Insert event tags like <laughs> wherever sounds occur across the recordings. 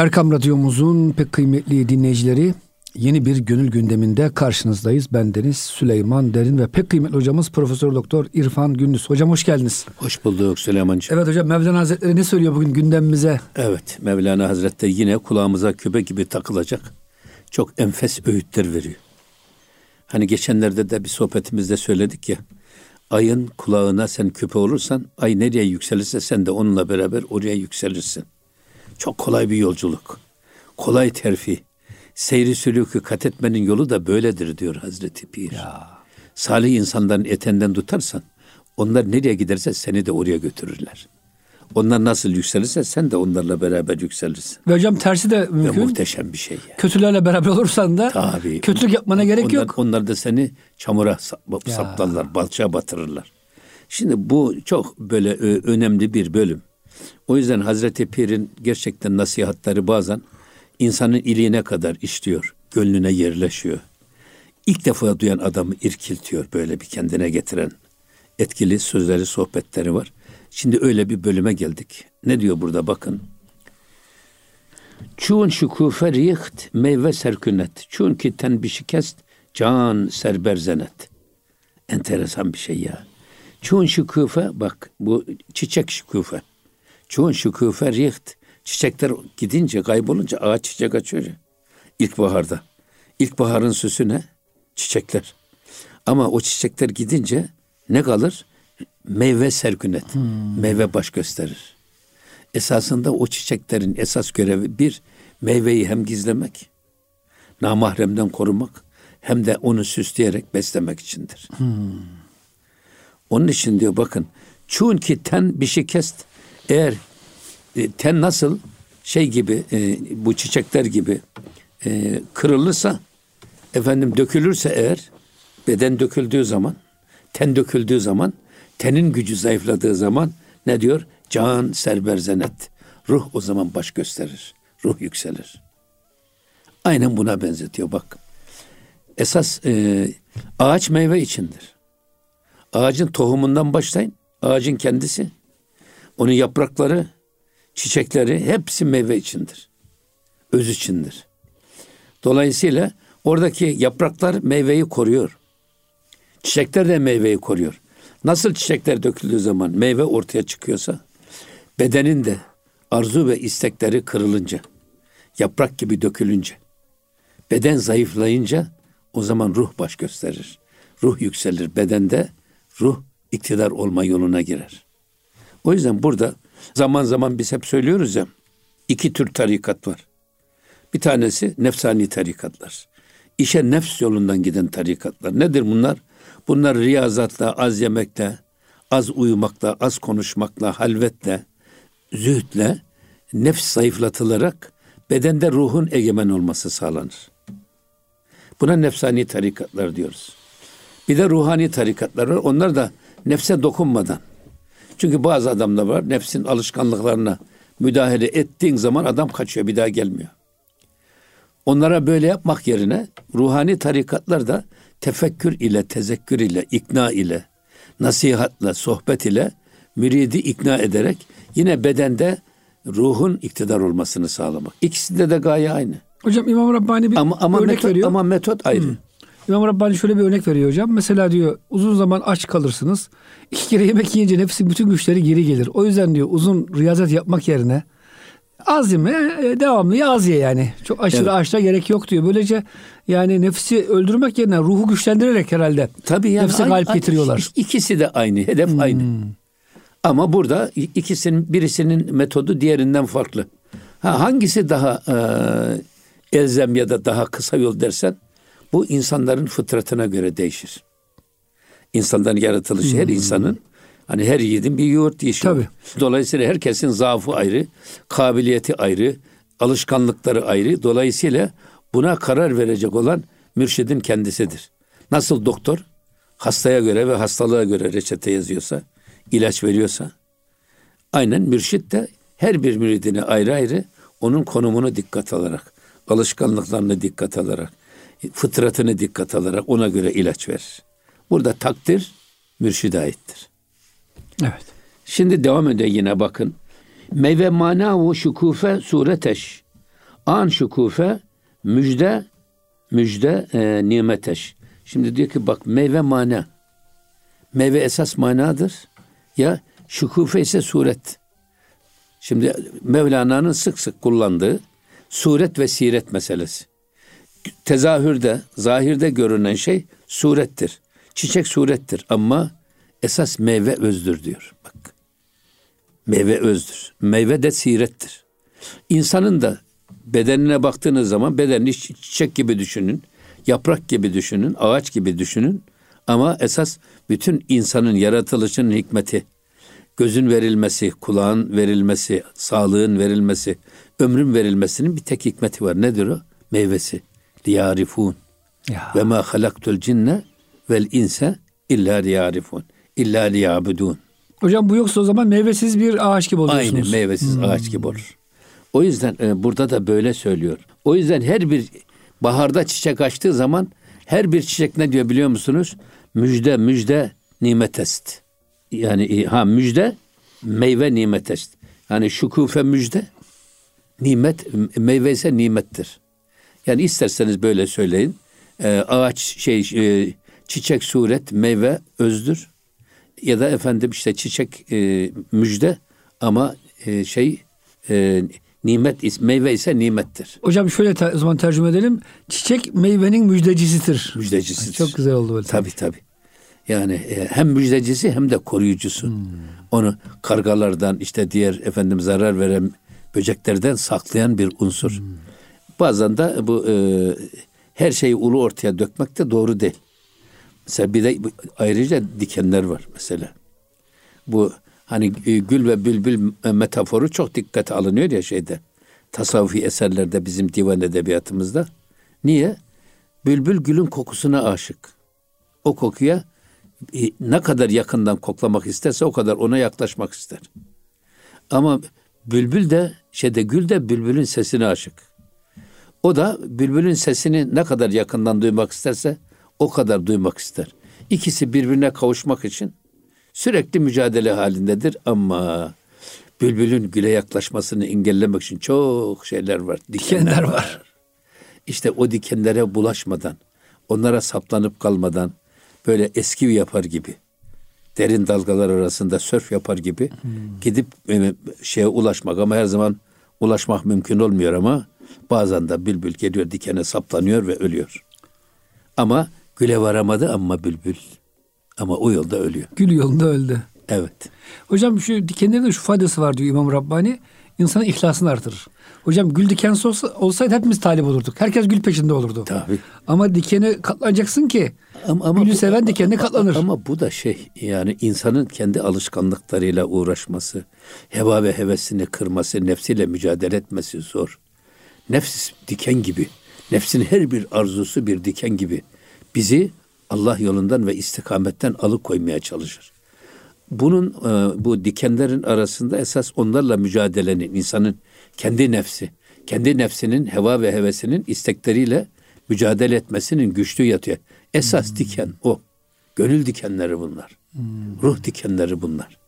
Erkam Radyomuzun pek kıymetli dinleyicileri yeni bir gönül gündeminde karşınızdayız. Ben Deniz Süleyman Derin ve pek kıymetli hocamız Profesör Doktor İrfan Gündüz. Hocam hoş geldiniz. Hoş bulduk Süleyman'cığım. Evet hocam Mevlana Hazretleri ne söylüyor bugün gündemimize? Evet Mevlana Hazretleri yine kulağımıza küpe gibi takılacak çok enfes öğütler veriyor. Hani geçenlerde de bir sohbetimizde söyledik ya ayın kulağına sen küpe olursan ay nereye yükselirse sen de onunla beraber oraya yükselirsin. Çok kolay bir yolculuk. Kolay terfi. Seyri sülükü kat etmenin yolu da böyledir diyor Hazreti Pir. Ya. Salih insanların etenden tutarsan onlar nereye giderse seni de oraya götürürler. Onlar nasıl yükselirse sen de onlarla beraber yükselirsin. Ve hocam tersi de mümkün. Ve muhteşem bir şey. Yani. Kötülerle beraber olursan da Tabii. kötülük yapmana gerek onlar, yok. Onlar da seni çamura saplarlar, balçağa batırırlar. Şimdi bu çok böyle önemli bir bölüm. O yüzden Hazreti Pir'in gerçekten nasihatleri bazen insanın iliğine kadar işliyor, gönlüne yerleşiyor. İlk defa duyan adamı irkiltiyor böyle bir kendine getiren etkili sözleri, sohbetleri var. Şimdi öyle bir bölüme geldik. Ne diyor burada bakın. Çun şukufe riht meyve serkünet. Çun ki ten bişikest can serberzenet. Enteresan bir şey ya. Çun şukufe bak bu çiçek şukufe. Çun şukufe riht çiçekler gidince kaybolunca ağaç çiçek açıyor ya. İlkbaharda. İlkbaharın süsü ne? Çiçekler. Ama o çiçekler gidince ne kalır? Meyve serkünet. Hmm. Meyve baş gösterir. Esasında o çiçeklerin esas görevi bir, meyveyi hem gizlemek, namahremden korumak, hem de onu süsleyerek beslemek içindir. Hmm. Onun için diyor bakın, çünkü ten bir şey kest, eğer e, ten nasıl şey gibi, e, bu çiçekler gibi e, kırılırsa, efendim dökülürse eğer, beden döküldüğü zaman, ten döküldüğü zaman Tenin gücü zayıfladığı zaman ne diyor? Can serberzenet. Ruh o zaman baş gösterir. Ruh yükselir. Aynen buna benzetiyor bak. Esas e, ağaç meyve içindir. Ağacın tohumundan başlayın. Ağacın kendisi, onun yaprakları, çiçekleri hepsi meyve içindir. Öz içindir. Dolayısıyla oradaki yapraklar meyveyi koruyor. Çiçekler de meyveyi koruyor. Nasıl çiçekler döküldüğü zaman meyve ortaya çıkıyorsa bedenin de arzu ve istekleri kırılınca, yaprak gibi dökülünce, beden zayıflayınca o zaman ruh baş gösterir. Ruh yükselir bedende, ruh iktidar olma yoluna girer. O yüzden burada zaman zaman biz hep söylüyoruz ya, iki tür tarikat var. Bir tanesi nefsani tarikatlar. İşe nefs yolundan giden tarikatlar. Nedir bunlar? Bunlar riyazatla, az yemekle, az uyumakla, az konuşmakla, halvetle, zühdle nefs zayıflatılarak bedende ruhun egemen olması sağlanır. Buna nefsani tarikatlar diyoruz. Bir de ruhani tarikatlar var. Onlar da nefse dokunmadan. Çünkü bazı adamlar var nefsin alışkanlıklarına müdahale ettiğin zaman adam kaçıyor bir daha gelmiyor. Onlara böyle yapmak yerine ruhani tarikatlar da tefekkür ile, tezekkür ile, ikna ile, nasihatla, sohbet ile müridi ikna ederek yine bedende ruhun iktidar olmasını sağlamak. İkisinde de gaye aynı. Hocam İmam Rabbani bir ama, ama örnek metot, veriyor. Ama metot ayrı. Hmm. İmam Rabbani şöyle bir örnek veriyor hocam. Mesela diyor uzun zaman aç kalırsınız. İki kere yemek yiyince nefsin bütün güçleri geri gelir. O yüzden diyor uzun riyazet yapmak yerine Az yeme, e, devamlı az ye yani. Çok aşırı evet. açta gerek yok diyor. Böylece yani nefsi öldürmek yerine ruhu güçlendirerek herhalde Tabii yani nefse galip getiriyorlar. İkisi de aynı, hedef hmm. aynı. Ama burada ikisinin birisinin metodu diğerinden farklı. Ha, hangisi daha e, elzem ya da daha kısa yol dersen bu insanların fıtratına göre değişir. İnsanların yaratılışı hmm. her insanın Hani her yiğidin bir yoğurt yiyişi Tabii. Dolayısıyla herkesin zaafı ayrı, kabiliyeti ayrı, alışkanlıkları ayrı. Dolayısıyla buna karar verecek olan mürşidin kendisidir. Nasıl doktor hastaya göre ve hastalığa göre reçete yazıyorsa, ilaç veriyorsa, aynen mürşit de her bir müridine ayrı ayrı onun konumunu dikkat alarak, alışkanlıklarını dikkat alarak, fıtratını dikkat alarak ona göre ilaç verir. Burada takdir mürşide aittir. Evet. Şimdi devam ediyor yine bakın. Meyve mana manavu şukufe sureteş. An şukufe müjde müjde e, nimeteş. Şimdi diyor ki bak meyve mana. Meyve esas manadır. Ya şukufe ise suret. Şimdi Mevlana'nın sık sık kullandığı suret ve siret meselesi. Tezahürde, zahirde görünen şey surettir. Çiçek surettir ama esas meyve özdür diyor. Bak. Meyve özdür. Meyve de sirettir. İnsanın da bedenine baktığınız zaman bedenini çiçek gibi düşünün, yaprak gibi düşünün, ağaç gibi düşünün. Ama esas bütün insanın yaratılışının hikmeti, gözün verilmesi, kulağın verilmesi, sağlığın verilmesi, ömrün verilmesinin bir tek hikmeti var. Nedir o? Meyvesi. Liyarifun. Ve ma halaktul cinne vel inse illa liyarifun. İlla liyabudun. Hocam bu yoksa o zaman meyvesiz bir ağaç gibi oluyorsunuz. Aynen meyvesiz hmm. ağaç gibi olur. O yüzden e, burada da böyle söylüyor. O yüzden her bir baharda çiçek açtığı zaman her bir çiçek ne diyor biliyor musunuz? Müjde müjde nimetest. Yani e, ha müjde meyve nimetest. Yani şukufe müjde nimet meyve ise nimettir. Yani isterseniz böyle söyleyin. E, ağaç şey e, çiçek suret meyve özdür. Ya da efendim işte çiçek e, müjde ama e, şey e, Nimet meyve ise nimettir. Hocam şöyle te- o zaman tercüme edelim. Çiçek meyvenin müjdecisidir. Müjdecisidir. Çok güzel oldu böyle. Tabii tabii. Yani e, hem müjdecisi hem de koruyucusu. Hmm. Onu kargalardan işte diğer efendim zarar veren böceklerden saklayan bir unsur. Hmm. Bazen de bu e, her şeyi ulu ortaya dökmek de doğru değil. Mesela bir de ayrıca dikenler var mesela. Bu Hani e, gül ve bülbül e, metaforu çok dikkate alınıyor ya şeyde. Tasavvufi eserlerde bizim divan edebiyatımızda. Niye? Bülbül gülün kokusuna aşık. O kokuya e, ne kadar yakından koklamak isterse o kadar ona yaklaşmak ister. Ama bülbül de şeyde gül de bülbülün sesine aşık. O da bülbülün sesini ne kadar yakından duymak isterse o kadar duymak ister. İkisi birbirine kavuşmak için Sürekli mücadele halindedir ama bülbülün güle yaklaşmasını engellemek için çok şeyler var. Dikenler, var. İşte o dikenlere bulaşmadan, onlara saplanıp kalmadan böyle eski yapar gibi derin dalgalar arasında sörf yapar gibi hmm. gidip e, şeye ulaşmak ama her zaman ulaşmak mümkün olmuyor ama bazen de bülbül geliyor dikene saplanıyor ve ölüyor. Ama güle varamadı ama bülbül ama o yolda ölüyor. Gül yolunda öldü. Evet. Hocam şu dikenlerin şu faydası var diyor İmam Rabbani. İnsanın ihlasını artırır. Hocam gül dikensiz olsa, olsaydı hepimiz talip olurduk. Herkes gül peşinde olurdu. Tabii. Ama dikene katlanacaksın ki ama, ama gülü bu, seven dikenine katlanır. Ama bu da şey yani insanın kendi alışkanlıklarıyla uğraşması, heva ve hevesini kırması, nefsiyle mücadele etmesi zor. Nefs diken gibi. Nefsin her bir arzusu bir diken gibi. Bizi Allah yolundan ve istikametten alıkoymaya çalışır. Bunun e, bu dikenlerin arasında esas onlarla mücadelenin insanın kendi nefsi, kendi nefsinin heva ve hevesinin istekleriyle mücadele etmesinin güçlüğü yatıyor. Esas hmm. diken o. Gönül dikenleri bunlar. Hmm. Ruh dikenleri bunlar.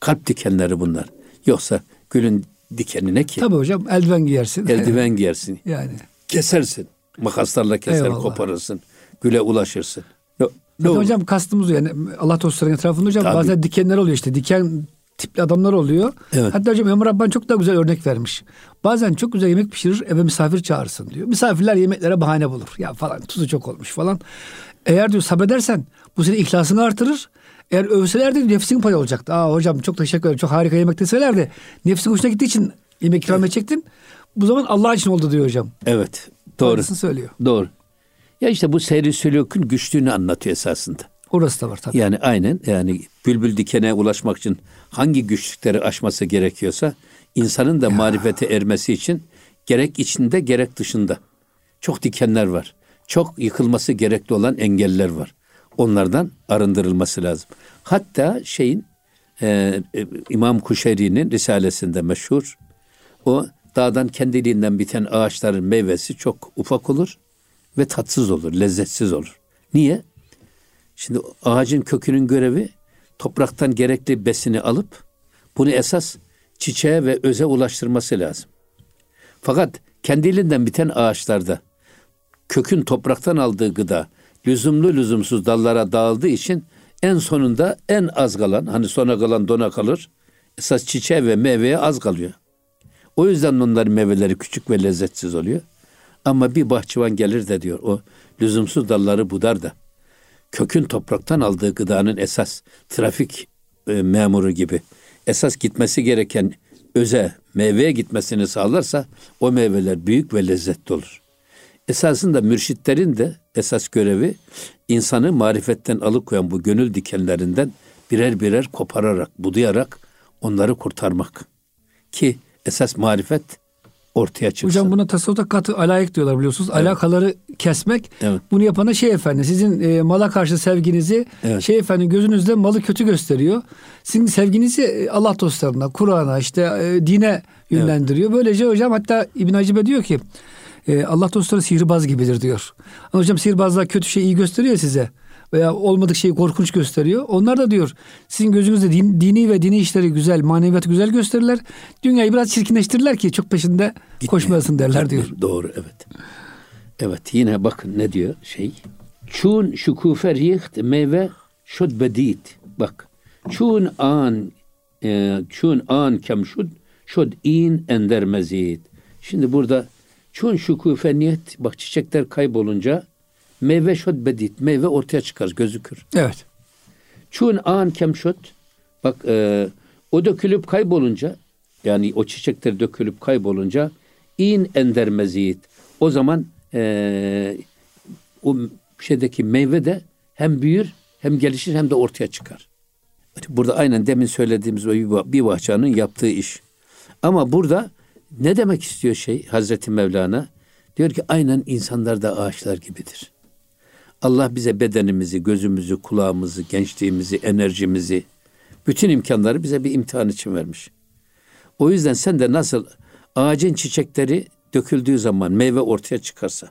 Kalp dikenleri bunlar. Yoksa gülün dikenine ki. Tabii hocam eldiven giyersin. Eldiven <laughs> giyersin. yani. Kesersin. Makaslarla keser Eyvallah. koparırsın. Güle ulaşırsın. Zaten hocam kastımız yani Allah dostlarının etrafında hocam Tabii. bazen dikenler oluyor işte. Diken tipli adamlar oluyor. Evet. Hatta hocam Ömer Rabban çok da güzel örnek vermiş. Bazen çok güzel yemek pişirir eve misafir çağırsın diyor. Misafirler yemeklere bahane bulur. Ya falan tuzu çok olmuş falan. Eğer diyor sabredersen bu senin ihlasını artırır. Eğer övselerdi nefsin payı olacaktı. Aa hocam çok teşekkür ederim. Çok harika yemek deselerdi. Nefsin hoşuna gittiği için yemek ikram edecektin. Bu zaman Allah için oldu diyor hocam. Evet. Doğru. Aynısını söylüyor. Doğru. Ya işte bu seyri sülükün güçlüğünü anlatıyor esasında. Orası da var tabii. Yani aynen yani bülbül dikene ulaşmak için hangi güçlükleri aşması gerekiyorsa insanın da ya. marifete ermesi için gerek içinde gerek dışında çok dikenler var. Çok yıkılması gerekli olan engeller var. Onlardan arındırılması lazım. Hatta şeyin e, e, İmam Kuşeyri'nin risalesinde meşhur o dağdan kendiliğinden biten ağaçların meyvesi çok ufak olur ve tatsız olur, lezzetsiz olur. Niye? Şimdi ağacın kökünün görevi topraktan gerekli besini alıp bunu esas çiçeğe ve öze ulaştırması lazım. Fakat kendiliğinden biten ağaçlarda kökün topraktan aldığı gıda lüzumlu lüzumsuz dallara dağıldığı için en sonunda en az kalan hani sona kalan dona kalır. Esas çiçeğe ve meyveye az kalıyor. O yüzden onların meyveleri küçük ve lezzetsiz oluyor. Ama bir bahçıvan gelir de diyor o lüzumsuz dalları budar da kökün topraktan aldığı gıdanın esas trafik e, memuru gibi esas gitmesi gereken öze meyveye gitmesini sağlarsa o meyveler büyük ve lezzetli olur. Esasında mürşitlerin de esas görevi insanı marifetten alıkoyan bu gönül dikenlerinden birer birer kopararak, budayarak onları kurtarmak. Ki esas marifet ortaya çıksın. Hocam buna tasavvufta katı alayık diyorlar biliyorsunuz. Evet. Alakaları kesmek. Evet. Bunu yapana şey efendi sizin e, mala karşı sevginizi Evet. şey efendi gözünüzde malı kötü gösteriyor. Sizin sevginizi e, Allah dostlarına, Kur'an'a işte e, dine yönlendiriyor. Böylece hocam hatta İbn Hacibe diyor ki e, Allah dostları sihirbaz gibidir diyor. Ama hocam sihirbazlar kötü şeyi iyi gösteriyor size veya olmadık şeyi korkunç gösteriyor. Onlar da diyor sizin gözünüzde din- dini ve dini işleri güzel, maneviyatı güzel gösterirler. Dünyayı biraz çirkinleştirirler ki çok peşinde koşmayasın derler diyor. Doğru evet. Evet yine bakın ne diyor şey. Çun şukufe riht meyve şud bedit. Bak. Çun an e, çun an kem şud şud in ender mezid. Şimdi burada çun şukufe niyet bak çiçekler kaybolunca meyve şud bedit. Meyve ortaya çıkar gözükür. Evet. Çun an kemşot bak e, o dökülüp kaybolunca yani o çiçekler dökülüp kaybolunca in ender meziyet. O zaman e, o şeydeki meyve de hem büyür hem gelişir hem de ortaya çıkar. Burada aynen demin söylediğimiz o bir bah- bir bahçanın yaptığı iş. Ama burada ne demek istiyor şey Hazreti Mevlana? Diyor ki aynen insanlar da ağaçlar gibidir. Allah bize bedenimizi, gözümüzü, kulağımızı, gençliğimizi, enerjimizi, bütün imkanları bize bir imtihan için vermiş. O yüzden sen de nasıl ağacın çiçekleri döküldüğü zaman meyve ortaya çıkarsa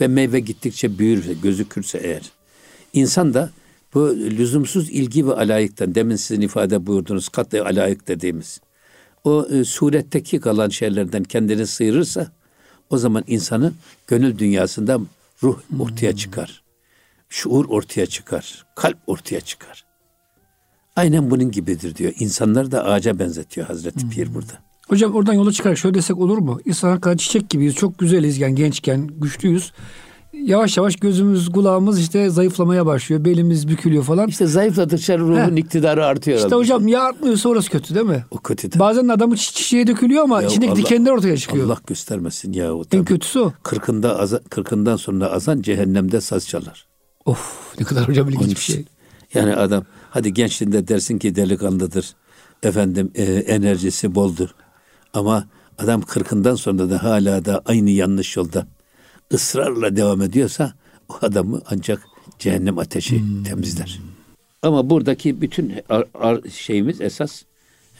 ve meyve gittikçe büyürse, gözükürse eğer, insan da bu lüzumsuz ilgi ve alayıktan, demin sizin ifade buyurdunuz katı alayık dediğimiz, o e, suretteki kalan şeylerden kendini sıyırırsa, o zaman insanın gönül dünyasında ruh ortaya çıkar. Şuur ortaya çıkar. Kalp ortaya çıkar. Aynen bunun gibidir diyor. İnsanlar da ağaca benzetiyor Hazreti Pir burada. Hocam oradan yola çıkarak şöyle desek olur mu? İnsan hakikaten çiçek gibiyiz. Çok güzeliz yani gençken, güçlüyüz. Yavaş yavaş gözümüz, kulağımız işte zayıflamaya başlıyor. Belimiz bükülüyor falan. İşte zayıfladıkça ruhun iktidarı artıyor. İşte hocam ya artmıyorsa orası kötü değil mi? O kötü de. Bazen adamı çi- çiçeğe dökülüyor ama Ya içindeki Allah- dikenler ortaya çıkıyor. Allah göstermesin ya. O en tabii. kötüsü o. Kırkında azan, kırkından sonra azan cehennemde saz çalar. Of ne kadar hocam ilginç bir şey. Yani adam hadi gençliğinde dersin ki delikanlıdır. Efendim e, enerjisi boldur. Ama adam kırkından sonra da hala da aynı yanlış yolda ısrarla devam ediyorsa o adamı ancak cehennem ateşi temizler. Ama buradaki bütün ar- ar- şeyimiz esas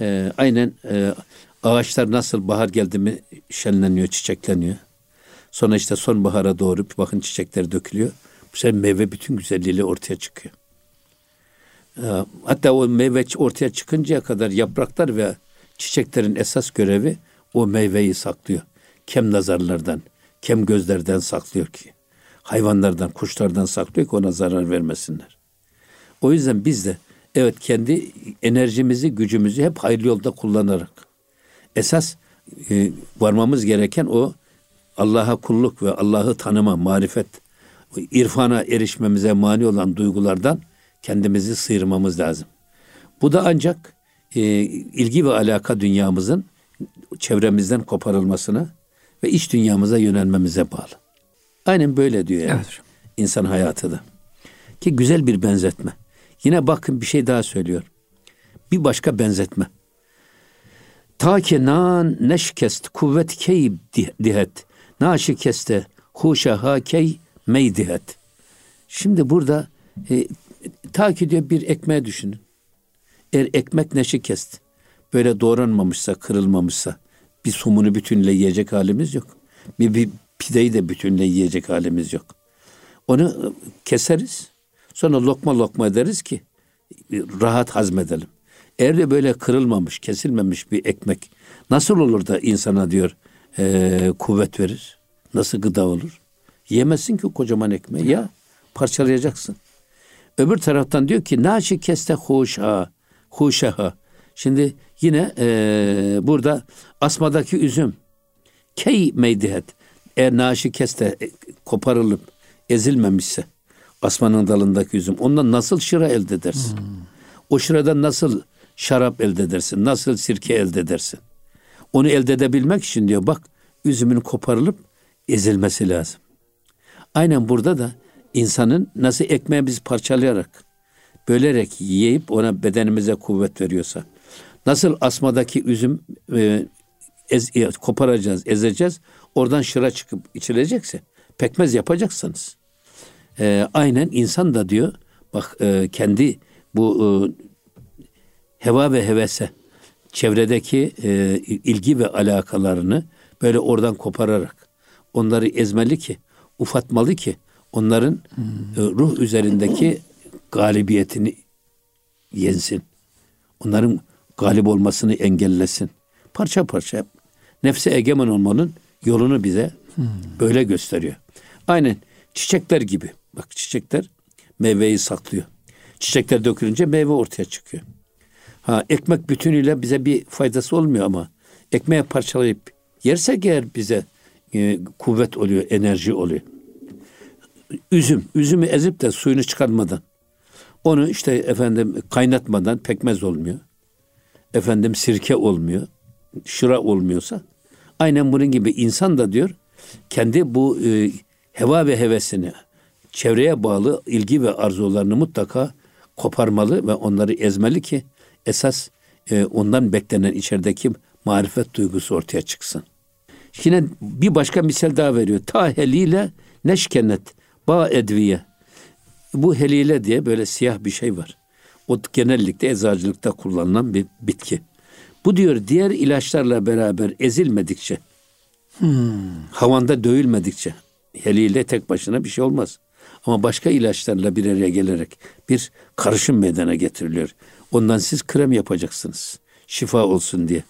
e, aynen e, ağaçlar nasıl bahar geldi mi şenleniyor, çiçekleniyor. Sonra işte sonbahara doğru bakın çiçekler dökülüyor. Bu sefer meyve bütün güzelliğiyle ortaya çıkıyor. Ee, Hatta o meyve ortaya çıkıncaya kadar yapraklar ve çiçeklerin esas görevi o meyveyi saklıyor. Kem nazarlardan, kem gözlerden saklıyor ki. Hayvanlardan, kuşlardan saklıyor ki ona zarar vermesinler. O yüzden biz de evet kendi enerjimizi, gücümüzü hep hayırlı yolda kullanarak esas e, varmamız gereken o Allah'a kulluk ve Allah'ı tanıma, marifet, irfana erişmemize mani olan duygulardan kendimizi sıyırmamız lazım. Bu da ancak e, ilgi ve alaka dünyamızın çevremizden koparılmasına ve iç dünyamıza yönelmemize bağlı. Aynen böyle diyor yani. Evet. İnsan hayatı da. Ki güzel bir benzetme. Yine bakın bir şey daha söylüyor. Bir başka benzetme. Ta ki nan neşkest kuvvet key di- dihet. Na şikeste huşa ha key meydihet. Şimdi burada e, ta ki diyor bir ekmeği düşünün. Eğer ekmek neşi kest. Böyle doğranmamışsa, kırılmamışsa bir somunu bütünle yiyecek halimiz yok. Bir, bir pideyi de bütünle yiyecek halimiz yok. Onu keseriz. Sonra lokma lokma ederiz ki rahat hazmedelim. Eğer de böyle kırılmamış, kesilmemiş bir ekmek nasıl olur da insana diyor e, kuvvet verir? Nasıl gıda olur? Yemezsin ki kocaman ekmeği ya parçalayacaksın. Öbür taraftan diyor ki naşi keste huşa huşaha. Şimdi yine e, burada asmadaki üzüm key meydihet eğer naşi keste e, koparılıp ezilmemişse asmanın dalındaki üzüm ondan nasıl şıra elde edersin? Hmm. O şıradan nasıl şarap elde edersin? Nasıl sirke elde edersin? Onu elde edebilmek için diyor bak üzümün koparılıp ezilmesi lazım. Aynen burada da insanın nasıl ekmeği biz parçalayarak, bölerek yiyip ona bedenimize kuvvet veriyorsa, nasıl asmadaki üzüm e, ez, e, koparacağız, ezeceğiz, oradan şıra çıkıp içilecekse, pekmez yapacaksınız. E, aynen insan da diyor, bak e, kendi bu e, heva ve hevese, çevredeki e, ilgi ve alakalarını böyle oradan kopararak onları ezmeli ki, ufatmalı ki onların hmm. ruh üzerindeki galibiyetini yensin. Onların galip olmasını engellesin. Parça parça nefse egemen olmanın yolunu bize hmm. böyle gösteriyor. Aynen çiçekler gibi. Bak çiçekler meyveyi saklıyor. Çiçekler dökülünce meyve ortaya çıkıyor. Ha ekmek bütünüyle bize bir faydası olmuyor ama ekmeği parçalayıp yersek eğer bize e, kuvvet oluyor, enerji oluyor. Üzüm, üzümü ezip de suyunu çıkarmadan onu işte efendim kaynatmadan pekmez olmuyor. Efendim sirke olmuyor. Şıra olmuyorsa aynen bunun gibi insan da diyor kendi bu e, heva ve hevesini çevreye bağlı ilgi ve arzularını mutlaka koparmalı ve onları ezmeli ki esas e, ondan beklenen içerideki marifet duygusu ortaya çıksın. Yine bir başka misal daha veriyor. Ta heliyle neşkenet ba edviye. Bu helile diye böyle siyah bir şey var. O genellikle eczacılıkta kullanılan bir bitki. Bu diyor diğer ilaçlarla beraber ezilmedikçe, hmm. havanda dövülmedikçe helile tek başına bir şey olmaz. Ama başka ilaçlarla bir araya gelerek bir karışım meydana getiriliyor. Ondan siz krem yapacaksınız. Şifa olsun diye.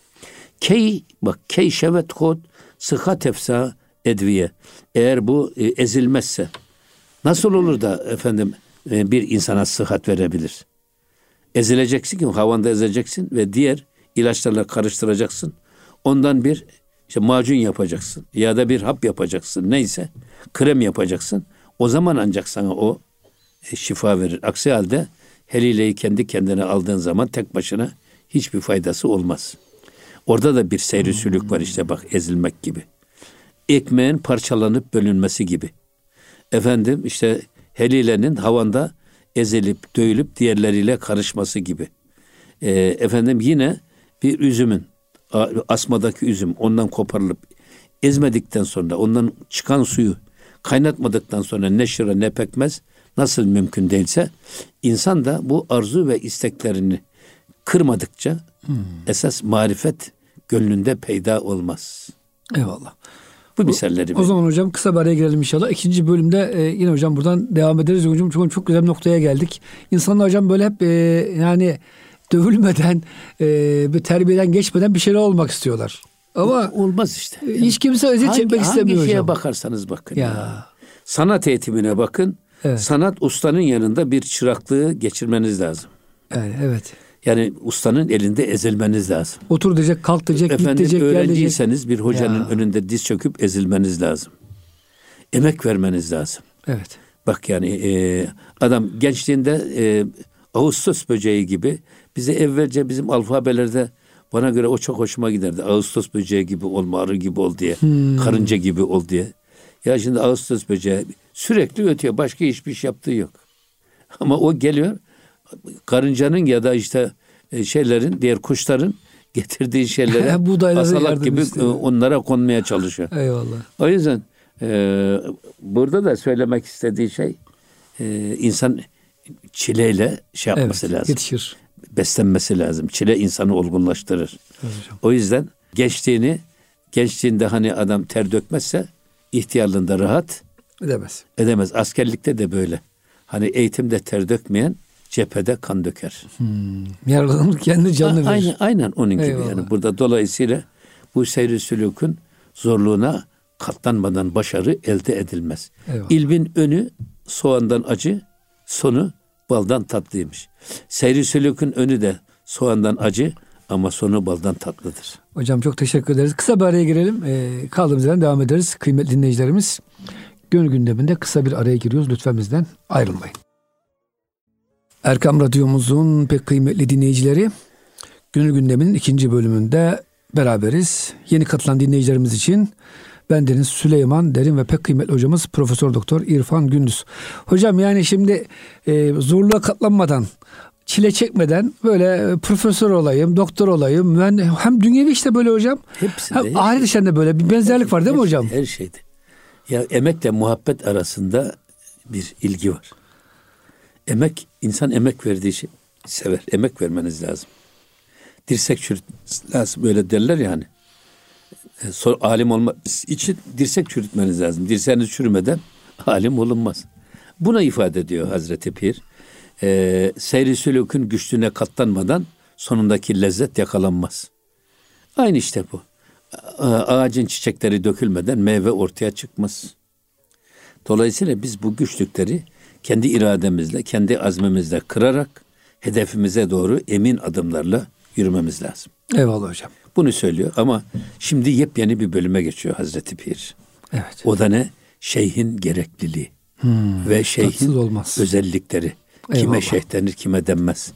Key bak key şevet kod sıha tefsa edviye. Eğer bu e, ezilmezse nasıl olur da efendim e, bir insana sıhhat verebilir? Ezileceksin ki havanda ezeceksin ve diğer ilaçlarla karıştıracaksın. Ondan bir işte macun yapacaksın ya da bir hap yapacaksın neyse krem yapacaksın. O zaman ancak sana o e, şifa verir. Aksi halde helileyi kendi kendine aldığın zaman tek başına hiçbir faydası olmaz. Orada da bir seyri sülük var işte bak ezilmek gibi. Ekmeğin parçalanıp bölünmesi gibi. Efendim işte helilenin havanda ezilip dövülüp diğerleriyle karışması gibi. E, efendim yine bir üzümün asmadaki üzüm ondan koparılıp ezmedikten sonra ondan çıkan suyu kaynatmadıktan sonra ne şıra ne pekmez nasıl mümkün değilse insan da bu arzu ve isteklerini kırmadıkça hmm. esas marifet gönlünde peyda olmaz. Eyvallah. Bu misalleri. O, o zaman hocam kısa bir araya girelim inşallah. İkinci bölümde e, yine hocam buradan devam ederiz. Hocam çok, çok güzel bir noktaya geldik. İnsanlar hocam böyle hep e, yani dövülmeden, e, bir terbiyeden geçmeden bir şeyler olmak istiyorlar. Ama olmaz işte. Yani hiç kimse eziyet çekmek istemiyor hangi şeye hocam. bakarsanız bakın. Ya. ya. Sanat eğitimine bakın. Evet. Sanat ustanın yanında bir çıraklığı geçirmeniz lazım. Yani evet. Yani ustanın elinde ezilmeniz lazım. Otur diyecek, kalk diyecek, Efendim, git diyecek, öğrenciyseniz bir hocanın ya. önünde diz çöküp ezilmeniz lazım. Emek vermeniz lazım. Evet. Bak yani e, adam gençliğinde e, Ağustos böceği gibi bize evvelce bizim alfabelerde bana göre o çok hoşuma giderdi. Ağustos böceği gibi olma, arı gibi ol diye, hmm. karınca gibi ol diye. Ya şimdi Ağustos böceği sürekli ötüyor. Başka hiçbir iş yaptığı yok. Ama o geliyor karıncanın ya da işte e, şeylerin, diğer kuşların <laughs> getirdiği şeylere <laughs> asalak gibi istiyor. onlara konmaya çalışıyor. <laughs> Eyvallah. O yüzden e, burada da söylemek istediği şey e, insan çileyle şey yapması evet, lazım. Yetişir. Beslenmesi lazım. Çile insanı olgunlaştırır. Evet, o yüzden gençliğini gençliğinde hani adam ter dökmezse ihtiyarlığında rahat edemez. Edemez. Askerlikte de böyle. Hani eğitimde ter dökmeyen cephede kan döker. Hmm. Yaralanır kendi canını verir. Aynen, aynen onun gibi Eyvallah. yani. Burada dolayısıyla bu seyri sülükün Zorluğuna katlanmadan başarı elde edilmez. Eyvallah. İlmin önü soğandan acı, sonu baldan tatlıymış. Seyri sülükün önü de soğandan acı ama sonu baldan tatlıdır. Hocam çok teşekkür ederiz. Kısa bir araya girelim. Ee, kaldığımız yerden devam ederiz. Kıymetli dinleyicilerimiz. Gönül gündeminde kısa bir araya giriyoruz. Lütfen bizden ayrılmayın. Erkam Radyomuzun pek kıymetli dinleyicileri Gönül gündeminin ikinci bölümünde beraberiz. Yeni katılan dinleyicilerimiz için ben Deniz Süleyman Derin ve pek kıymetli hocamız Profesör Doktor İrfan Gündüz. Hocam yani şimdi e, zorluğa katlanmadan çile çekmeden böyle profesör olayım, doktor olayım. Ben hem dünyevi işte böyle hocam. Hepsinde, Hem ahiret işlerinde böyle bir benzerlik var değil mi Her- hocam? Her şeyde. Ya emekle muhabbet arasında bir ilgi var. Emek, insan emek verdiği şey sever. Emek vermeniz lazım. Dirsek çürütmeniz lazım. Böyle derler yani. E, sor- alim olmak için dirsek çürütmeniz lazım. Dirseğiniz çürümeden <laughs> alim olunmaz. Buna ifade ediyor Hazreti Pir. E, seyri sülükün güçlüğüne katlanmadan sonundaki lezzet yakalanmaz. Aynı işte bu. Ağacın çiçekleri dökülmeden meyve ortaya çıkmaz. Dolayısıyla biz bu güçlükleri kendi irademizle, kendi azmimizle kırarak hedefimize doğru emin adımlarla yürümemiz lazım. Eyvallah hocam. Bunu söylüyor ama şimdi yepyeni bir bölüme geçiyor Hazreti Pir. Evet. O da ne? Şeyhin gerekliliği ve şeyhin olmaz. özellikleri. Eyvallah. Kime şeyh denir, kime denmez.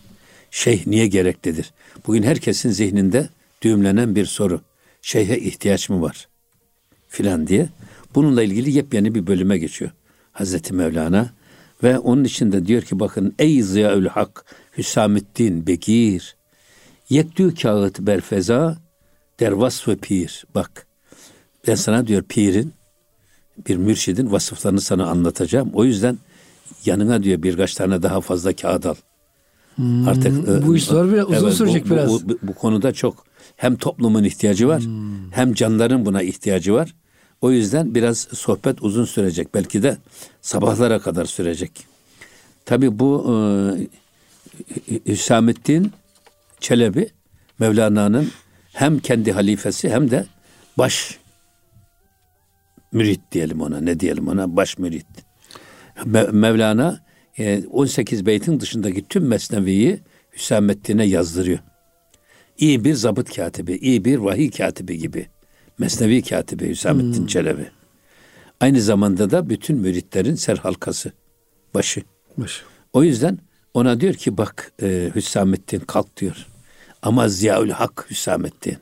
Şeyh niye gereklidir? Bugün herkesin zihninde düğümlenen bir soru. Şeyhe ihtiyaç mı var? Filan diye. Bununla ilgili yepyeni bir bölüme geçiyor Hazreti Mevlana. Ve onun içinde diyor ki bakın ey ziyaül hak Hüsamettin Bekir yektü kağıt berfeza der vasfı pir. Bak ben sana diyor pirin bir mürşidin vasıflarını sana anlatacağım. O yüzden yanına diyor birkaç tane daha fazla kağıt al. Artık Hmm, bu e, iş zor biraz, uzun bu- sürecek bu, biraz. Bu, bu, bu konuda çok hem toplumun ihtiyacı var Hmm. hem canların buna ihtiyacı var. O yüzden biraz sohbet uzun sürecek. Belki de sabahlara kadar sürecek. Tabi bu e, Hüsamettin Çelebi Mevlana'nın hem kendi halifesi hem de baş mürit diyelim ona. Ne diyelim ona? Baş mürit. Me- Mevlana e, 18 beytin dışındaki tüm mesneviyi Hüsamettin'e yazdırıyor. İyi bir zabıt katibi, iyi bir vahiy katibi gibi. Mesnevi katibi Hüsamettin Çelebi. Aynı zamanda da bütün müritlerin serhalkası, başı. Baş. O yüzden ona diyor ki bak e, Hüsamettin kalk diyor. Ama Ziyaül Hak Hüsamettin.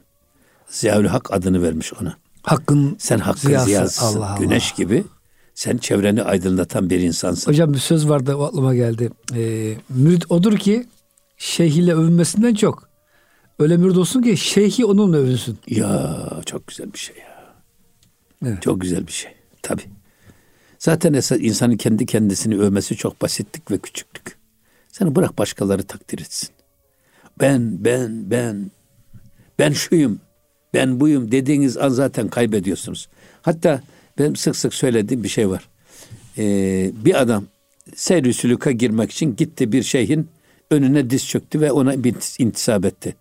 Ziyaül Hak adını vermiş ona. Hakkın Sen hakkın ziyası. ziyasısın. Allah Allah. Güneş gibi sen çevreni aydınlatan bir insansın. Hocam bir söz vardı o aklıma geldi. Ee, mürit odur ki şeyh ile övünmesinden çok. Öyle mürit olsun ki şeyhi onunla övünsün. Ya çok güzel bir şey ya. Evet. Çok güzel bir şey. Tabi. Zaten esas insanın kendi kendisini övmesi çok basitlik ve küçüklük. Sen bırak başkaları takdir etsin. Ben, ben, ben, ben şuyum, ben buyum dediğiniz an zaten kaybediyorsunuz. Hatta benim sık sık söylediğim bir şey var. Ee, bir adam seyri sülüka girmek için gitti bir şeyhin önüne diz çöktü ve ona bir intisap etti.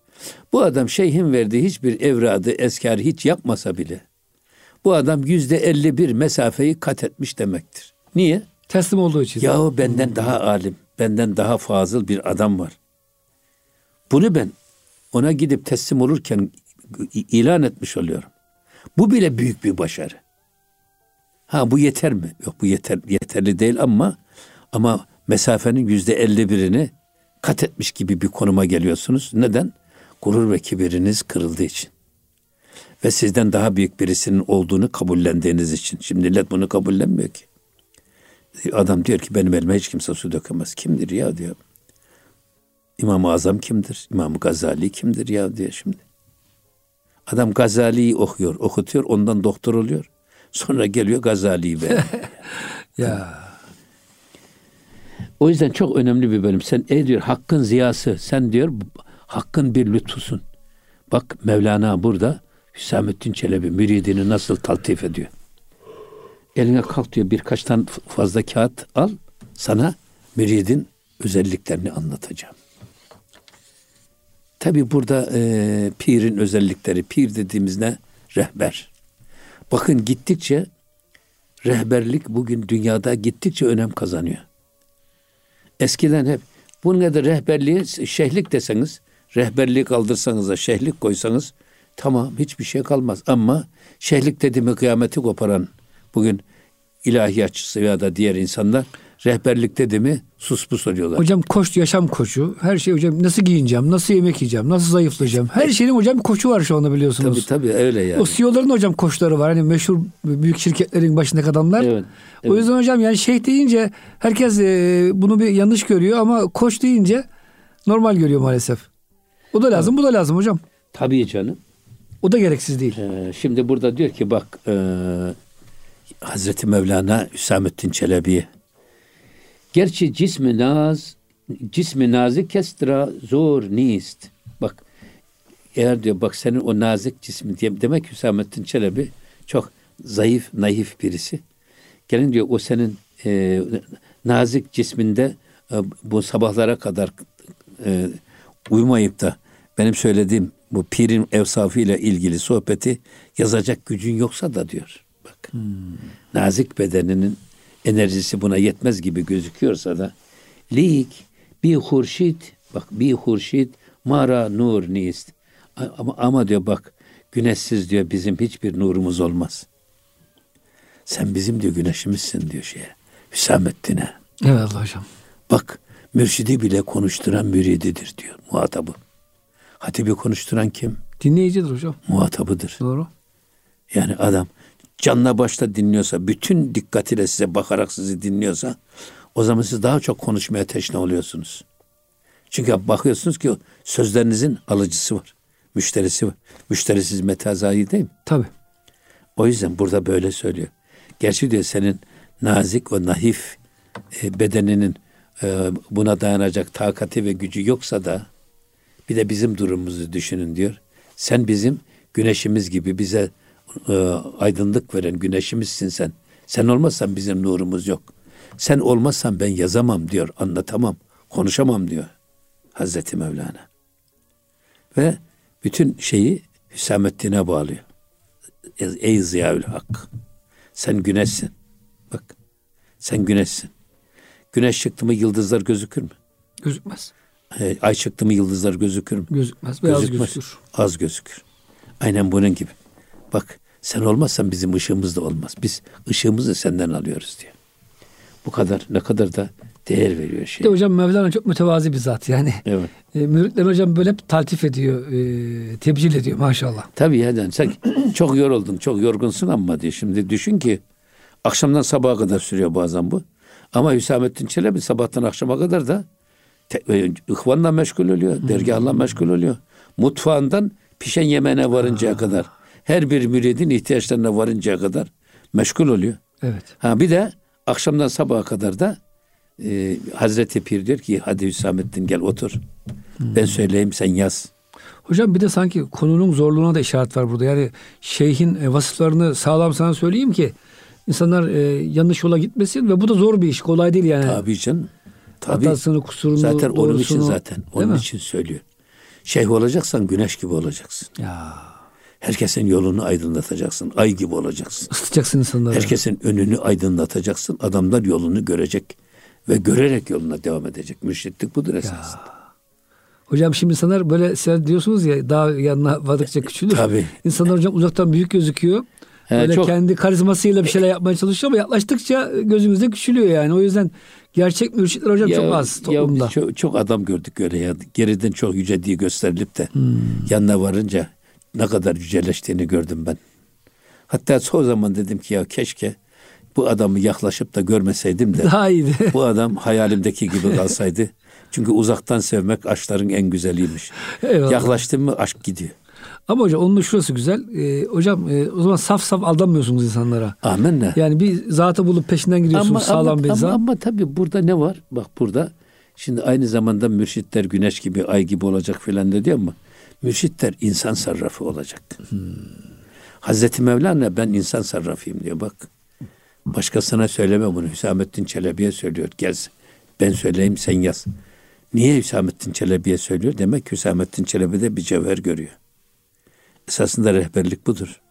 Bu adam şeyhin verdiği hiçbir evradı, eskarı hiç yapmasa bile bu adam yüzde elli bir mesafeyi kat etmiş demektir. Niye? Teslim olduğu için. Yahu benden daha alim, benden daha fazıl bir adam var. Bunu ben ona gidip teslim olurken ilan etmiş oluyorum. Bu bile büyük bir başarı. Ha bu yeter mi? Yok bu yeter yeterli değil ama ama mesafenin yüzde elli birini kat etmiş gibi bir konuma geliyorsunuz. Neden? Gurur ve kibiriniz kırıldığı için. Ve sizden daha büyük birisinin olduğunu kabullendiğiniz için. Şimdi millet bunu kabullenmiyor ki. Adam diyor ki benim elime hiç kimse su dökemez. Kimdir ya diyor. İmam-ı Azam kimdir? İmam Gazali kimdir ya diyor şimdi. Adam Gazali'yi okuyor, okutuyor, ondan doktor oluyor. Sonra geliyor Gazali'yi be. <laughs> Ya. o yüzden çok önemli bir bölüm. Sen ey diyor hakkın ziyası, sen diyor hakkın bir lütfusun. Bak Mevlana burada Hüsamettin Çelebi müridini nasıl taltif ediyor. Eline kalk diyor birkaç tane fazla kağıt al sana müridin özelliklerini anlatacağım. Tabi burada e, pirin özellikleri, pir dediğimiz ne? Rehber. Bakın gittikçe rehberlik bugün dünyada gittikçe önem kazanıyor. Eskiden hep bu ne de rehberliğe şeyhlik deseniz, rehberlik kaldırsanız da şeyhlik koysanız tamam hiçbir şey kalmaz. Ama şeyhlik dedi mi kıyameti koparan bugün ilahiyatçısı ya da diğer insanlar rehberlik dedi mi sus pus oluyorlar. Hocam koç yaşam koçu. Her şey hocam nasıl giyineceğim, nasıl yemek yiyeceğim, nasıl zayıflayacağım. Her şeyin hocam koçu var şu anda biliyorsunuz. Tabii tabii öyle yani. O CEO'ların hocam koçları var. Hani meşhur büyük şirketlerin başındaki adamlar. Evet, O yüzden hocam yani şeyh deyince herkes e, bunu bir yanlış görüyor ama koç deyince normal görüyor maalesef. O da lazım, bu da lazım hocam. Tabii canım. O da gereksiz değil. Ee, şimdi burada diyor ki bak e, Hazreti Mevlana Hüsamettin Çelebi'ye Gerçi cismi naz cismi nazik kestra zor nist. Bak eğer diyor bak senin o nazik cismi diye demek Hüsamettin Çelebi çok zayıf, naif birisi. Gelin diyor o senin e, nazik cisminde e, bu sabahlara kadar e, uyumayıp da benim söylediğim bu pirin evsafı ile ilgili sohbeti yazacak gücün yoksa da diyor. Bak. Nazik bedeninin enerjisi buna yetmez gibi gözüküyorsa da lik bir hurşit bak bir hurşit mara nur nist. Ama, ama diyor bak güneşsiz diyor bizim hiçbir nurumuz olmaz. Sen bizim diyor güneşimizsin diyor şeye. Hüsamettin'e. Evet hocam. Bak mürşidi bile konuşturan mürididir diyor muhatabı. Hatibi konuşturan kim? Dinleyicidir hocam. Muhatabıdır. Doğru. Yani adam canla başla dinliyorsa, bütün dikkatiyle size bakarak sizi dinliyorsa o zaman siz daha çok konuşmaya teşne oluyorsunuz. Çünkü bakıyorsunuz ki sözlerinizin alıcısı var, müşterisi var. Müşterisiz metazayı değil mi? Tabii. O yüzden burada böyle söylüyor. Gerçi diyor senin nazik o nahif e, bedeninin buna dayanacak takati ve gücü yoksa da bir de bizim durumumuzu düşünün diyor. Sen bizim güneşimiz gibi bize e, aydınlık veren güneşimizsin sen. Sen olmazsan bizim nurumuz yok. Sen olmazsan ben yazamam diyor, anlatamam, konuşamam diyor Hazreti Mevlana. Ve bütün şeyi Hüsamettin'e bağlıyor. Ey Ziyaül Hak. Sen güneşsin. Bak. Sen güneşsin. Güneş çıktı mı yıldızlar gözükür mü? Gözükmez. E, ay çıktı mı yıldızlar gözükür mü? Gözükmez. Beyaz Gözükmez. gözükür. Az gözükür. Aynen bunun gibi. Bak sen olmazsan bizim ışığımız da olmaz. Biz ışığımızı senden alıyoruz diyor. Bu kadar ne kadar da değer veriyor şey. de hocam Mevlana çok mütevazi bir zat yani. Evet. E, müritler hocam böyle hep taltif ediyor, e, tebcil ediyor maşallah. Tabii yani sen <clears throat> çok yoruldun, çok yorgunsun ama diyor. Şimdi düşün ki akşamdan sabaha kadar sürüyor bazen bu. Ama Hüsamettin Çelebi sabahtan akşama kadar da te, e, meşgul oluyor, dergahla meşgul oluyor. Mutfağından pişen yemeğine varıncaya kadar, her bir müridin ihtiyaçlarına varıncaya kadar meşgul oluyor. Evet. Ha bir de akşamdan sabaha kadar da e, Hazreti Pir diyor ki hadi Hüsamettin gel otur. Ben söyleyeyim sen yaz. Hocam bir de sanki konunun zorluğuna da işaret var burada. Yani şeyhin e, vasıflarını sağlam sana söyleyeyim ki insanlar e, yanlış yola gitmesin ve bu da zor bir iş. Kolay değil yani. Tabii canım. Tabii. Hatasını, kusurunu, Zaten onun için doğrusunu, zaten. Onun için söylüyor. Şeyh olacaksan güneş gibi olacaksın. Ya Herkesin yolunu aydınlatacaksın. Ay gibi olacaksın. ısıtacaksın insanları. Herkesin önünü aydınlatacaksın. Adamlar yolunu görecek ve görerek yoluna devam edecek. Mürşitlik budur esasında. Hocam şimdi insanlar böyle sen diyorsunuz ya daha yanına vardıkça küçülür. Tabii. İnsanlar hocam uzaktan büyük gözüküyor. He, Böyle çok- kendi karizmasıyla bir şeyler yapmaya çalışıyor ama yaklaştıkça gözümüzde küçülüyor yani. O yüzden gerçek mürşitler hocam çok az ya toplumda. biz çok, çok adam gördük öyle ya. Geriden çok yüce diye gösterilip de Hmm. yanına varınca ne kadar yüceleştiğini gördüm ben. Hatta çoğu zaman dedim ki ya keşke bu adamı yaklaşıp da görmeseydim de Daha iyiydi. <laughs> bu adam hayalimdeki gibi kalsaydı. <laughs> Çünkü uzaktan sevmek aşkların en güzeliymiş. Eyvallah. Yaklaştın mı aşk gidiyor. Ama hocam onun da şurası güzel. Ee, hocam e, o zaman saf saf aldanmıyorsunuz insanlara. Amenna. Yani bir zatı bulup peşinden gidiyorsunuz ama, sağlam ama, bir ama, zat. ama tabii burada ne var? Bak burada şimdi aynı zamanda mürşitler güneş gibi ay gibi olacak filan diyor ama mürşitler insan sarrafı olacak. Hazreti Mevlana ben insan sarrafıyım diyor bak. Başkasına söyleme bunu. Hüsamettin Çelebi'ye söylüyor. Gel ben söyleyeyim sen yaz. Niye Hüsamettin Çelebi'ye söylüyor? Demek ki Hüsamettin Çelebi'de bir cevher görüyor. Esasında rehberlik budur.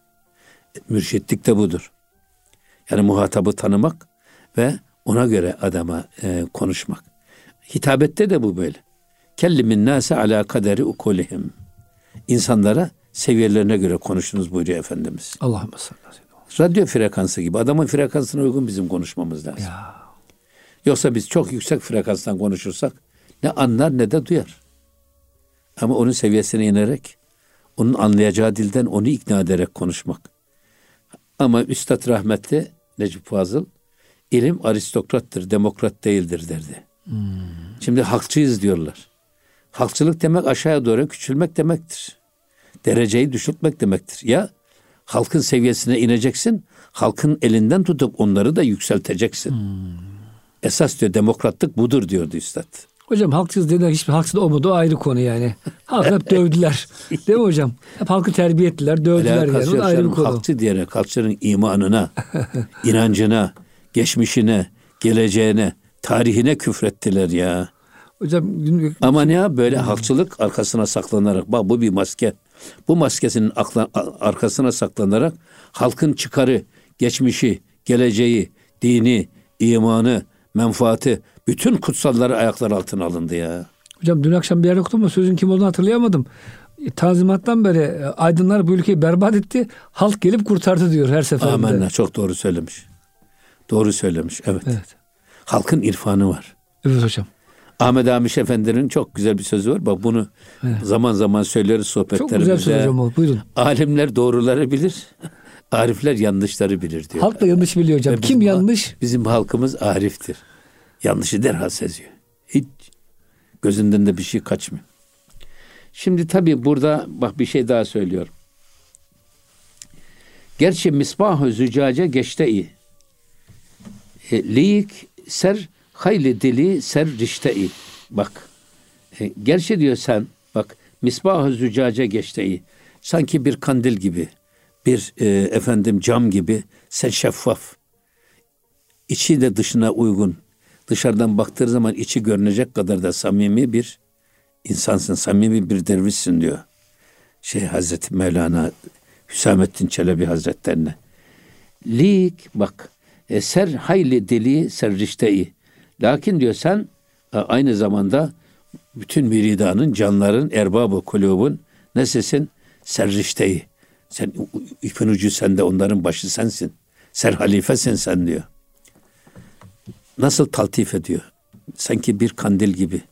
Mürşitlik de budur. Yani muhatabı tanımak ve ona göre adama e, konuşmak. Hitabette de bu böyle. Kellimin nase ala kaderi ukulihim. İnsanlara seviyelerine göre konuşunuz buyuruyor Efendimiz. Sallallahu Radyo frekansı gibi. Adamın frekansına uygun bizim konuşmamız lazım. Ya. Yoksa biz çok yüksek frekanstan konuşursak ne anlar ne de duyar. Ama onun seviyesine inerek, onun anlayacağı dilden onu ikna ederek konuşmak. Ama Üstad rahmetli Necip Fazıl, ilim aristokrattır, demokrat değildir derdi. Hmm. Şimdi halkçıyız diyorlar. Halkçılık demek aşağıya doğru küçülmek demektir. Dereceyi düşürtmek demektir. Ya halkın seviyesine ineceksin, halkın elinden tutup onları da yükselteceksin. Hmm. Esas diyor demokratlık budur diyordu üstad. Hocam halksız dediler hiçbir halksız olmadı o ayrı konu yani. Halk hep dövdüler. <laughs> Değil mi hocam? Hep halkı terbiye ettiler, dövdüler yani. O ayrı bir konu. Halkçı diyerek halkçının imanına, <laughs> inancına, geçmişine, geleceğine, tarihine küfrettiler ya. Hocam ama ne ya böyle halkçılık arkasına saklanarak bak bu bir maske. Bu maskesinin akla, arkasına saklanarak halkın çıkarı, geçmişi, geleceği, dini, imanı, menfaati, bütün kutsalları ayaklar altına alındı ya. Hocam dün akşam bir yerde okudum ama sözün kim olduğunu hatırlayamadım. E, Tanzimattan beri e, aydınlar bu ülkeyi berbat etti. Halk gelip kurtardı diyor her seferinde. Amenna çok doğru söylemiş. Doğru söylemiş evet. evet. Halkın irfanı var. Evet hocam. Ahmet Amiş Efendi'nin çok güzel bir sözü var. Bak bunu evet. zaman zaman söyleriz sohbetlerimizde. Çok güzel söz hocam. Buyurun. Alimler doğruları bilir. Arifler yanlışları bilir diyor. Halk da yanlış biliyor hocam. Kim yanlış? Bizim halkımız ariftir. Yanlışı derhal seziyor. Hiç gözünden de bir şey kaçmıyor. Şimdi tabi burada bak bir şey daha söylüyorum. Gerçi misbah-ı zücace geçte iyi. E, liyik ser hayli dili ser rişte Bak. E, gerçi diyor sen bak misbah-ı zücace geçte iyi. Sanki bir kandil gibi bir e, efendim cam gibi sen şeffaf. İçi de dışına uygun. Dışarıdan baktığı zaman içi görünecek kadar da samimi bir insansın, samimi bir dervişsin diyor. Şey Hazreti Mevlana Hüsamettin Çelebi Hazretlerine. Lik bak e, ser hayli dili serrişteyi. Lakin diyor sen e, aynı zamanda bütün müridanın, canların, erbabı kulubun nesisin? Serrişteyi. Sen ipin ucu sende onların başı sensin. Ser halifesin sen diyor. Nasıl taltif ediyor? Sanki bir kandil gibi.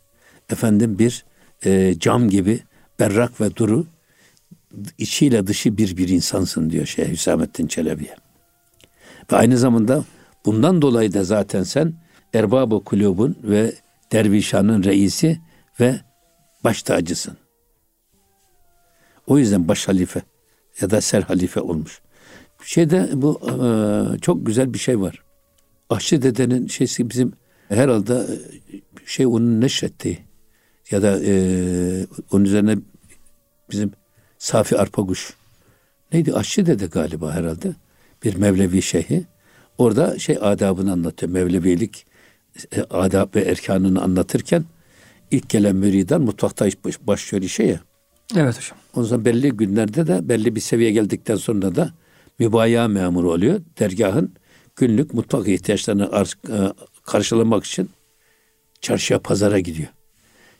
Efendim bir e, cam gibi berrak ve duru içiyle dışı bir bir insansın diyor Şeyh Hüsamettin Çelebi'ye. Ve aynı zamanda bundan dolayı da zaten sen erbab-ı kulubun ve dervişanın reisi ve baş tacısın. O yüzden baş halife ya da ser halife olmuş. Şeyde bu e, çok güzel bir şey var. Ahçı dedenin şeysi bizim herhalde e, şey onun neşrettiği ya da e, onun üzerine bizim Safi Arpaguş neydi Aşçı dede galiba herhalde bir Mevlevi şeyhi orada şey adabını anlatıyor Mevlevilik e, adab ve erkanını anlatırken ilk gelen müridan mutfakta başlıyor işe ya. Evet hocam. O zaman belli günlerde de belli bir seviye geldikten sonra da mübaya memuru oluyor. Dergahın günlük mutfak ihtiyaçlarını e, karşılamak için çarşıya pazara gidiyor.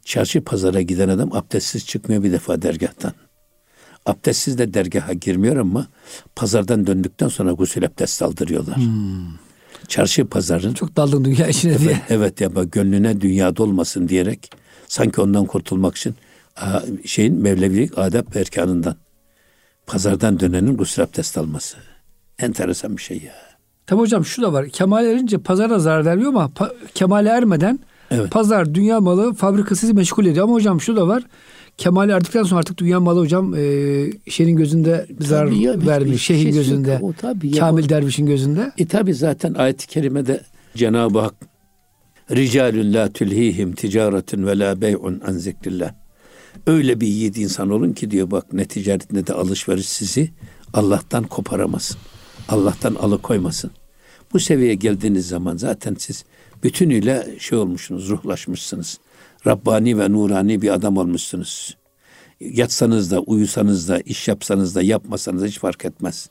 Çarşı pazara giden adam abdestsiz çıkmıyor bir defa dergahtan. Abdestsiz de dergaha girmiyor ama pazardan döndükten sonra gusül abdest aldırıyorlar. Hmm. Çarşı pazarın çok daldın dünya içine evet, diye. Evet ya bak gönlüne dünyada olmasın diyerek sanki ondan kurtulmak için şeyin Mevlevilik adab erkanından pazardan dönenin gusül abdest alması. Enteresan bir şey ya. Tabi hocam şu da var. Kemal erince pazara zarar vermiyor ama pa- kemale ermeden evet. pazar dünya malı fabrikası meşgul ediyor. Ama hocam şu da var. Kemal erdikten sonra artık dünya malı hocam e, şeyin gözünde zarar ya, vermiş. Şeyhin şey gözünde. O, tabii ya. Kamil dervişin gözünde. E tabi zaten ayet-i kerimede Cenab-ı Hak Ricalun la tulhihim ticaretun ve la bey'un an zikrillah. Öyle bir yiğit insan olun ki diyor bak ne ticaret ne de alışveriş sizi Allah'tan koparamasın. Allah'tan alıkoymasın. Bu seviyeye geldiğiniz zaman zaten siz bütünüyle şey olmuşsunuz, ruhlaşmışsınız. Rabbani ve nurani bir adam olmuşsunuz. Yatsanız da, uyusanız da, iş yapsanız da, yapmasanız da hiç fark etmez.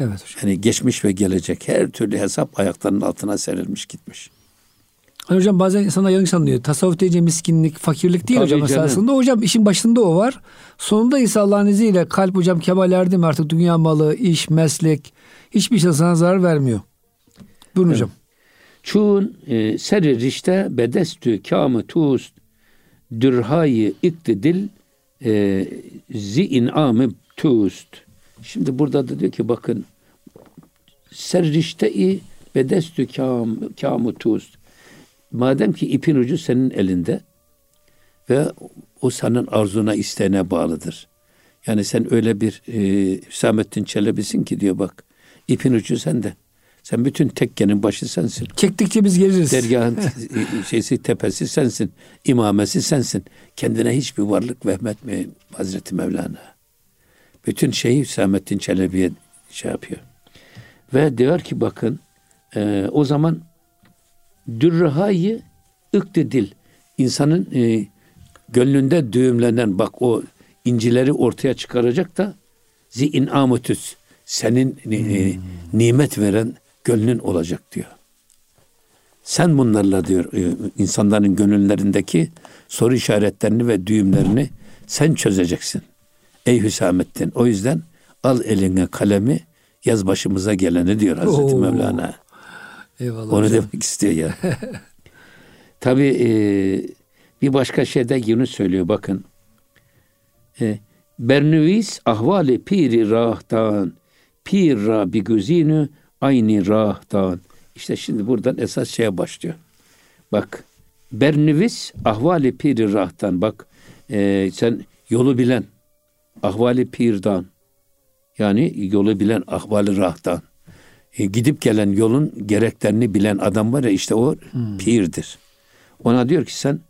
Evet hocam. Yani geçmiş ve gelecek her türlü hesap ayaklarının altına serilmiş gitmiş. Hani hocam bazen insanlar yanlış anlıyor. Tasavvuf deyince miskinlik, fakirlik değil Tabii hocam canım. esasında. Hocam işin başında o var. Sonunda ise Allah'ın izniyle kalp hocam kemal erdi mi artık dünya malı, iş, meslek hiçbir şey sana zarar vermiyor. Buyurun hocam. Çun e, seri rişte bedestü kâmı tust dürhayı iktidil e, zi in'amı tust. Şimdi burada da diyor ki bakın serrişte-i bedestü kâm, kâmı tust. Madem ki ipin ucu senin elinde ve o senin arzuna isteğine bağlıdır. Yani sen öyle bir e, Hüsamettin Çelebi'sin ki diyor bak ipin ucu sende. Sen bütün tekkenin başı sensin. Çektikçe biz geliriz. Dergahın <laughs> şeysi tepesi sensin. imamesi sensin. Kendine hiçbir varlık vehmetmeyin Hazreti Mevlana. Bütün şeyi Hüsamettin Çelebi'ye şey yapıyor. Ve diyor ki bakın e, o zaman dürrahayı dil insanın e, gönlünde düğümlenen bak o incileri ortaya çıkaracak da zi inamutüs senin e, nimet veren gönlün olacak diyor. Sen bunlarla diyor e, insanların gönüllerindeki soru işaretlerini ve düğümlerini sen çözeceksin. Ey Hüsamettin o yüzden al eline kalemi yaz başımıza geleni diyor Hazreti Oo. Mevlana. Eyvallah Onu hocam. demek istiyor ya. <laughs> Tabii e, bir başka şeyde Yunus söylüyor bakın. E, Bernüvis ahvali piri rahtan pir ra bi gözünü aynı rahtan. İşte şimdi buradan esas şeye başlıyor. Bak Bernüvis ahvali piri rahtan. Bak e, sen yolu bilen ahvali pirdan yani yolu bilen ahvali rahtan. E, gidip gelen yolun gereklerini bilen adam var ya işte o pirdir. Ona diyor ki sen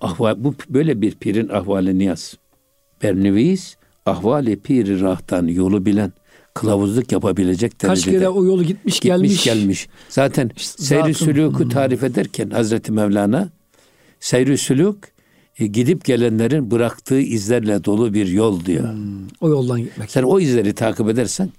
ahval, bu böyle bir pirin ahvalini yaz. Berneviz ahvali piri rahtan yolu bilen kılavuzluk yapabilecek Kaç derecede. kere o yolu gitmiş, gelmiş. Gitmiş gelmiş. Zaten İşte seyri sülûkü tarif ederken Hazreti Mevlana seyri sülûk e, gidip gelenlerin bıraktığı izlerle dolu bir yol diyor. O yoldan gitmek. Sen o izleri takip edersen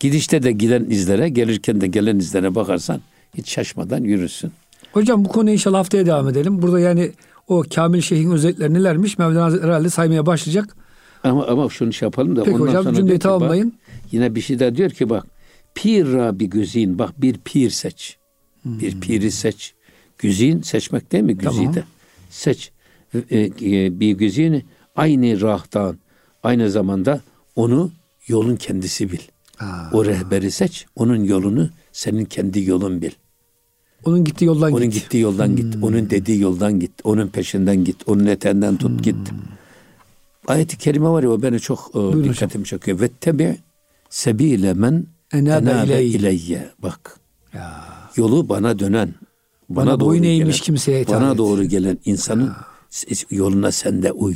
gidişte de giden izlere gelirken de gelen izlere bakarsan hiç şaşmadan yürürsün. Hocam bu konuyu inşallah haftaya devam edelim. Burada yani o Kamil Şeyh'in özellikleri nelermiş? Mevlana Hazretleri herhalde saymaya başlayacak. Ama ama şunu şey yapalım da Peki ondan hocam sonra cümleyi bak, tamamlayın. yine bir şey daha diyor ki bak pir rabi güzin bak bir pir seç. Hmm. Bir piri seç. Güzin seçmek değil mi? Güzide. Tamam. Seç. E, e, bir güzini aynı rahtan. Aynı zamanda onu yolun kendisi bil. Ha. O rehberi seç. Onun yolunu senin kendi yolun bil. Onun gittiği yoldan Onun git. gittiği yoldan git. Onun dediği yoldan git. Onun peşinden git. Onun eteğinden tut git. Ayet-i kerime var ya o beni çok e, hocam. dikkatimi çekiyor. Ve tebi sebile men Enabe ileyye. Bak Ya. yolu bana dönen. Bana boyun eğmiş kimseye Bana et. doğru gelen insanın s- yoluna sen de uy.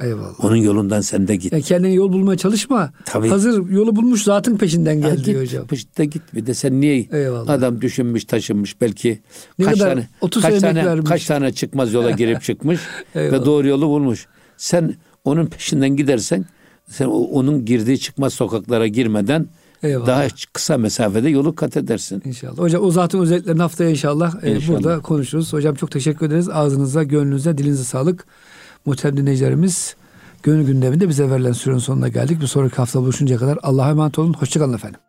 Eyvallah. Onun yolundan sen de git. Ya kendine yol bulmaya çalışma. Tabii. Hazır yolu bulmuş zatın peşinden Ha, gel git, diyor hocam. peşinde git bir de sen niye Eyvallah. adam düşünmüş taşınmış belki Ne kaç kadar tane 30 kaç tane vermiş. kaç tane çıkmaz yola girip çıkmış <laughs> ve doğru yolu bulmuş. Sen onun peşinden gidersen sen o- onun girdiği çıkmaz sokaklara girmeden Eyvallah. daha kısa mesafede yolu kat edersin. İnşallah. Hocam o zatın özelliklerini haftaya inşallah, e, İnşallah. burada konuşuruz. Hocam çok teşekkür ederiz. Ağzınıza, gönlünüze, dilinize sağlık. Muhterem dinleyicilerimiz gönül gündeminde bize verilen sürenin sonuna geldik. Bir sonraki hafta buluşuncaya kadar Allah'a emanet olun. Hoşçakalın efendim.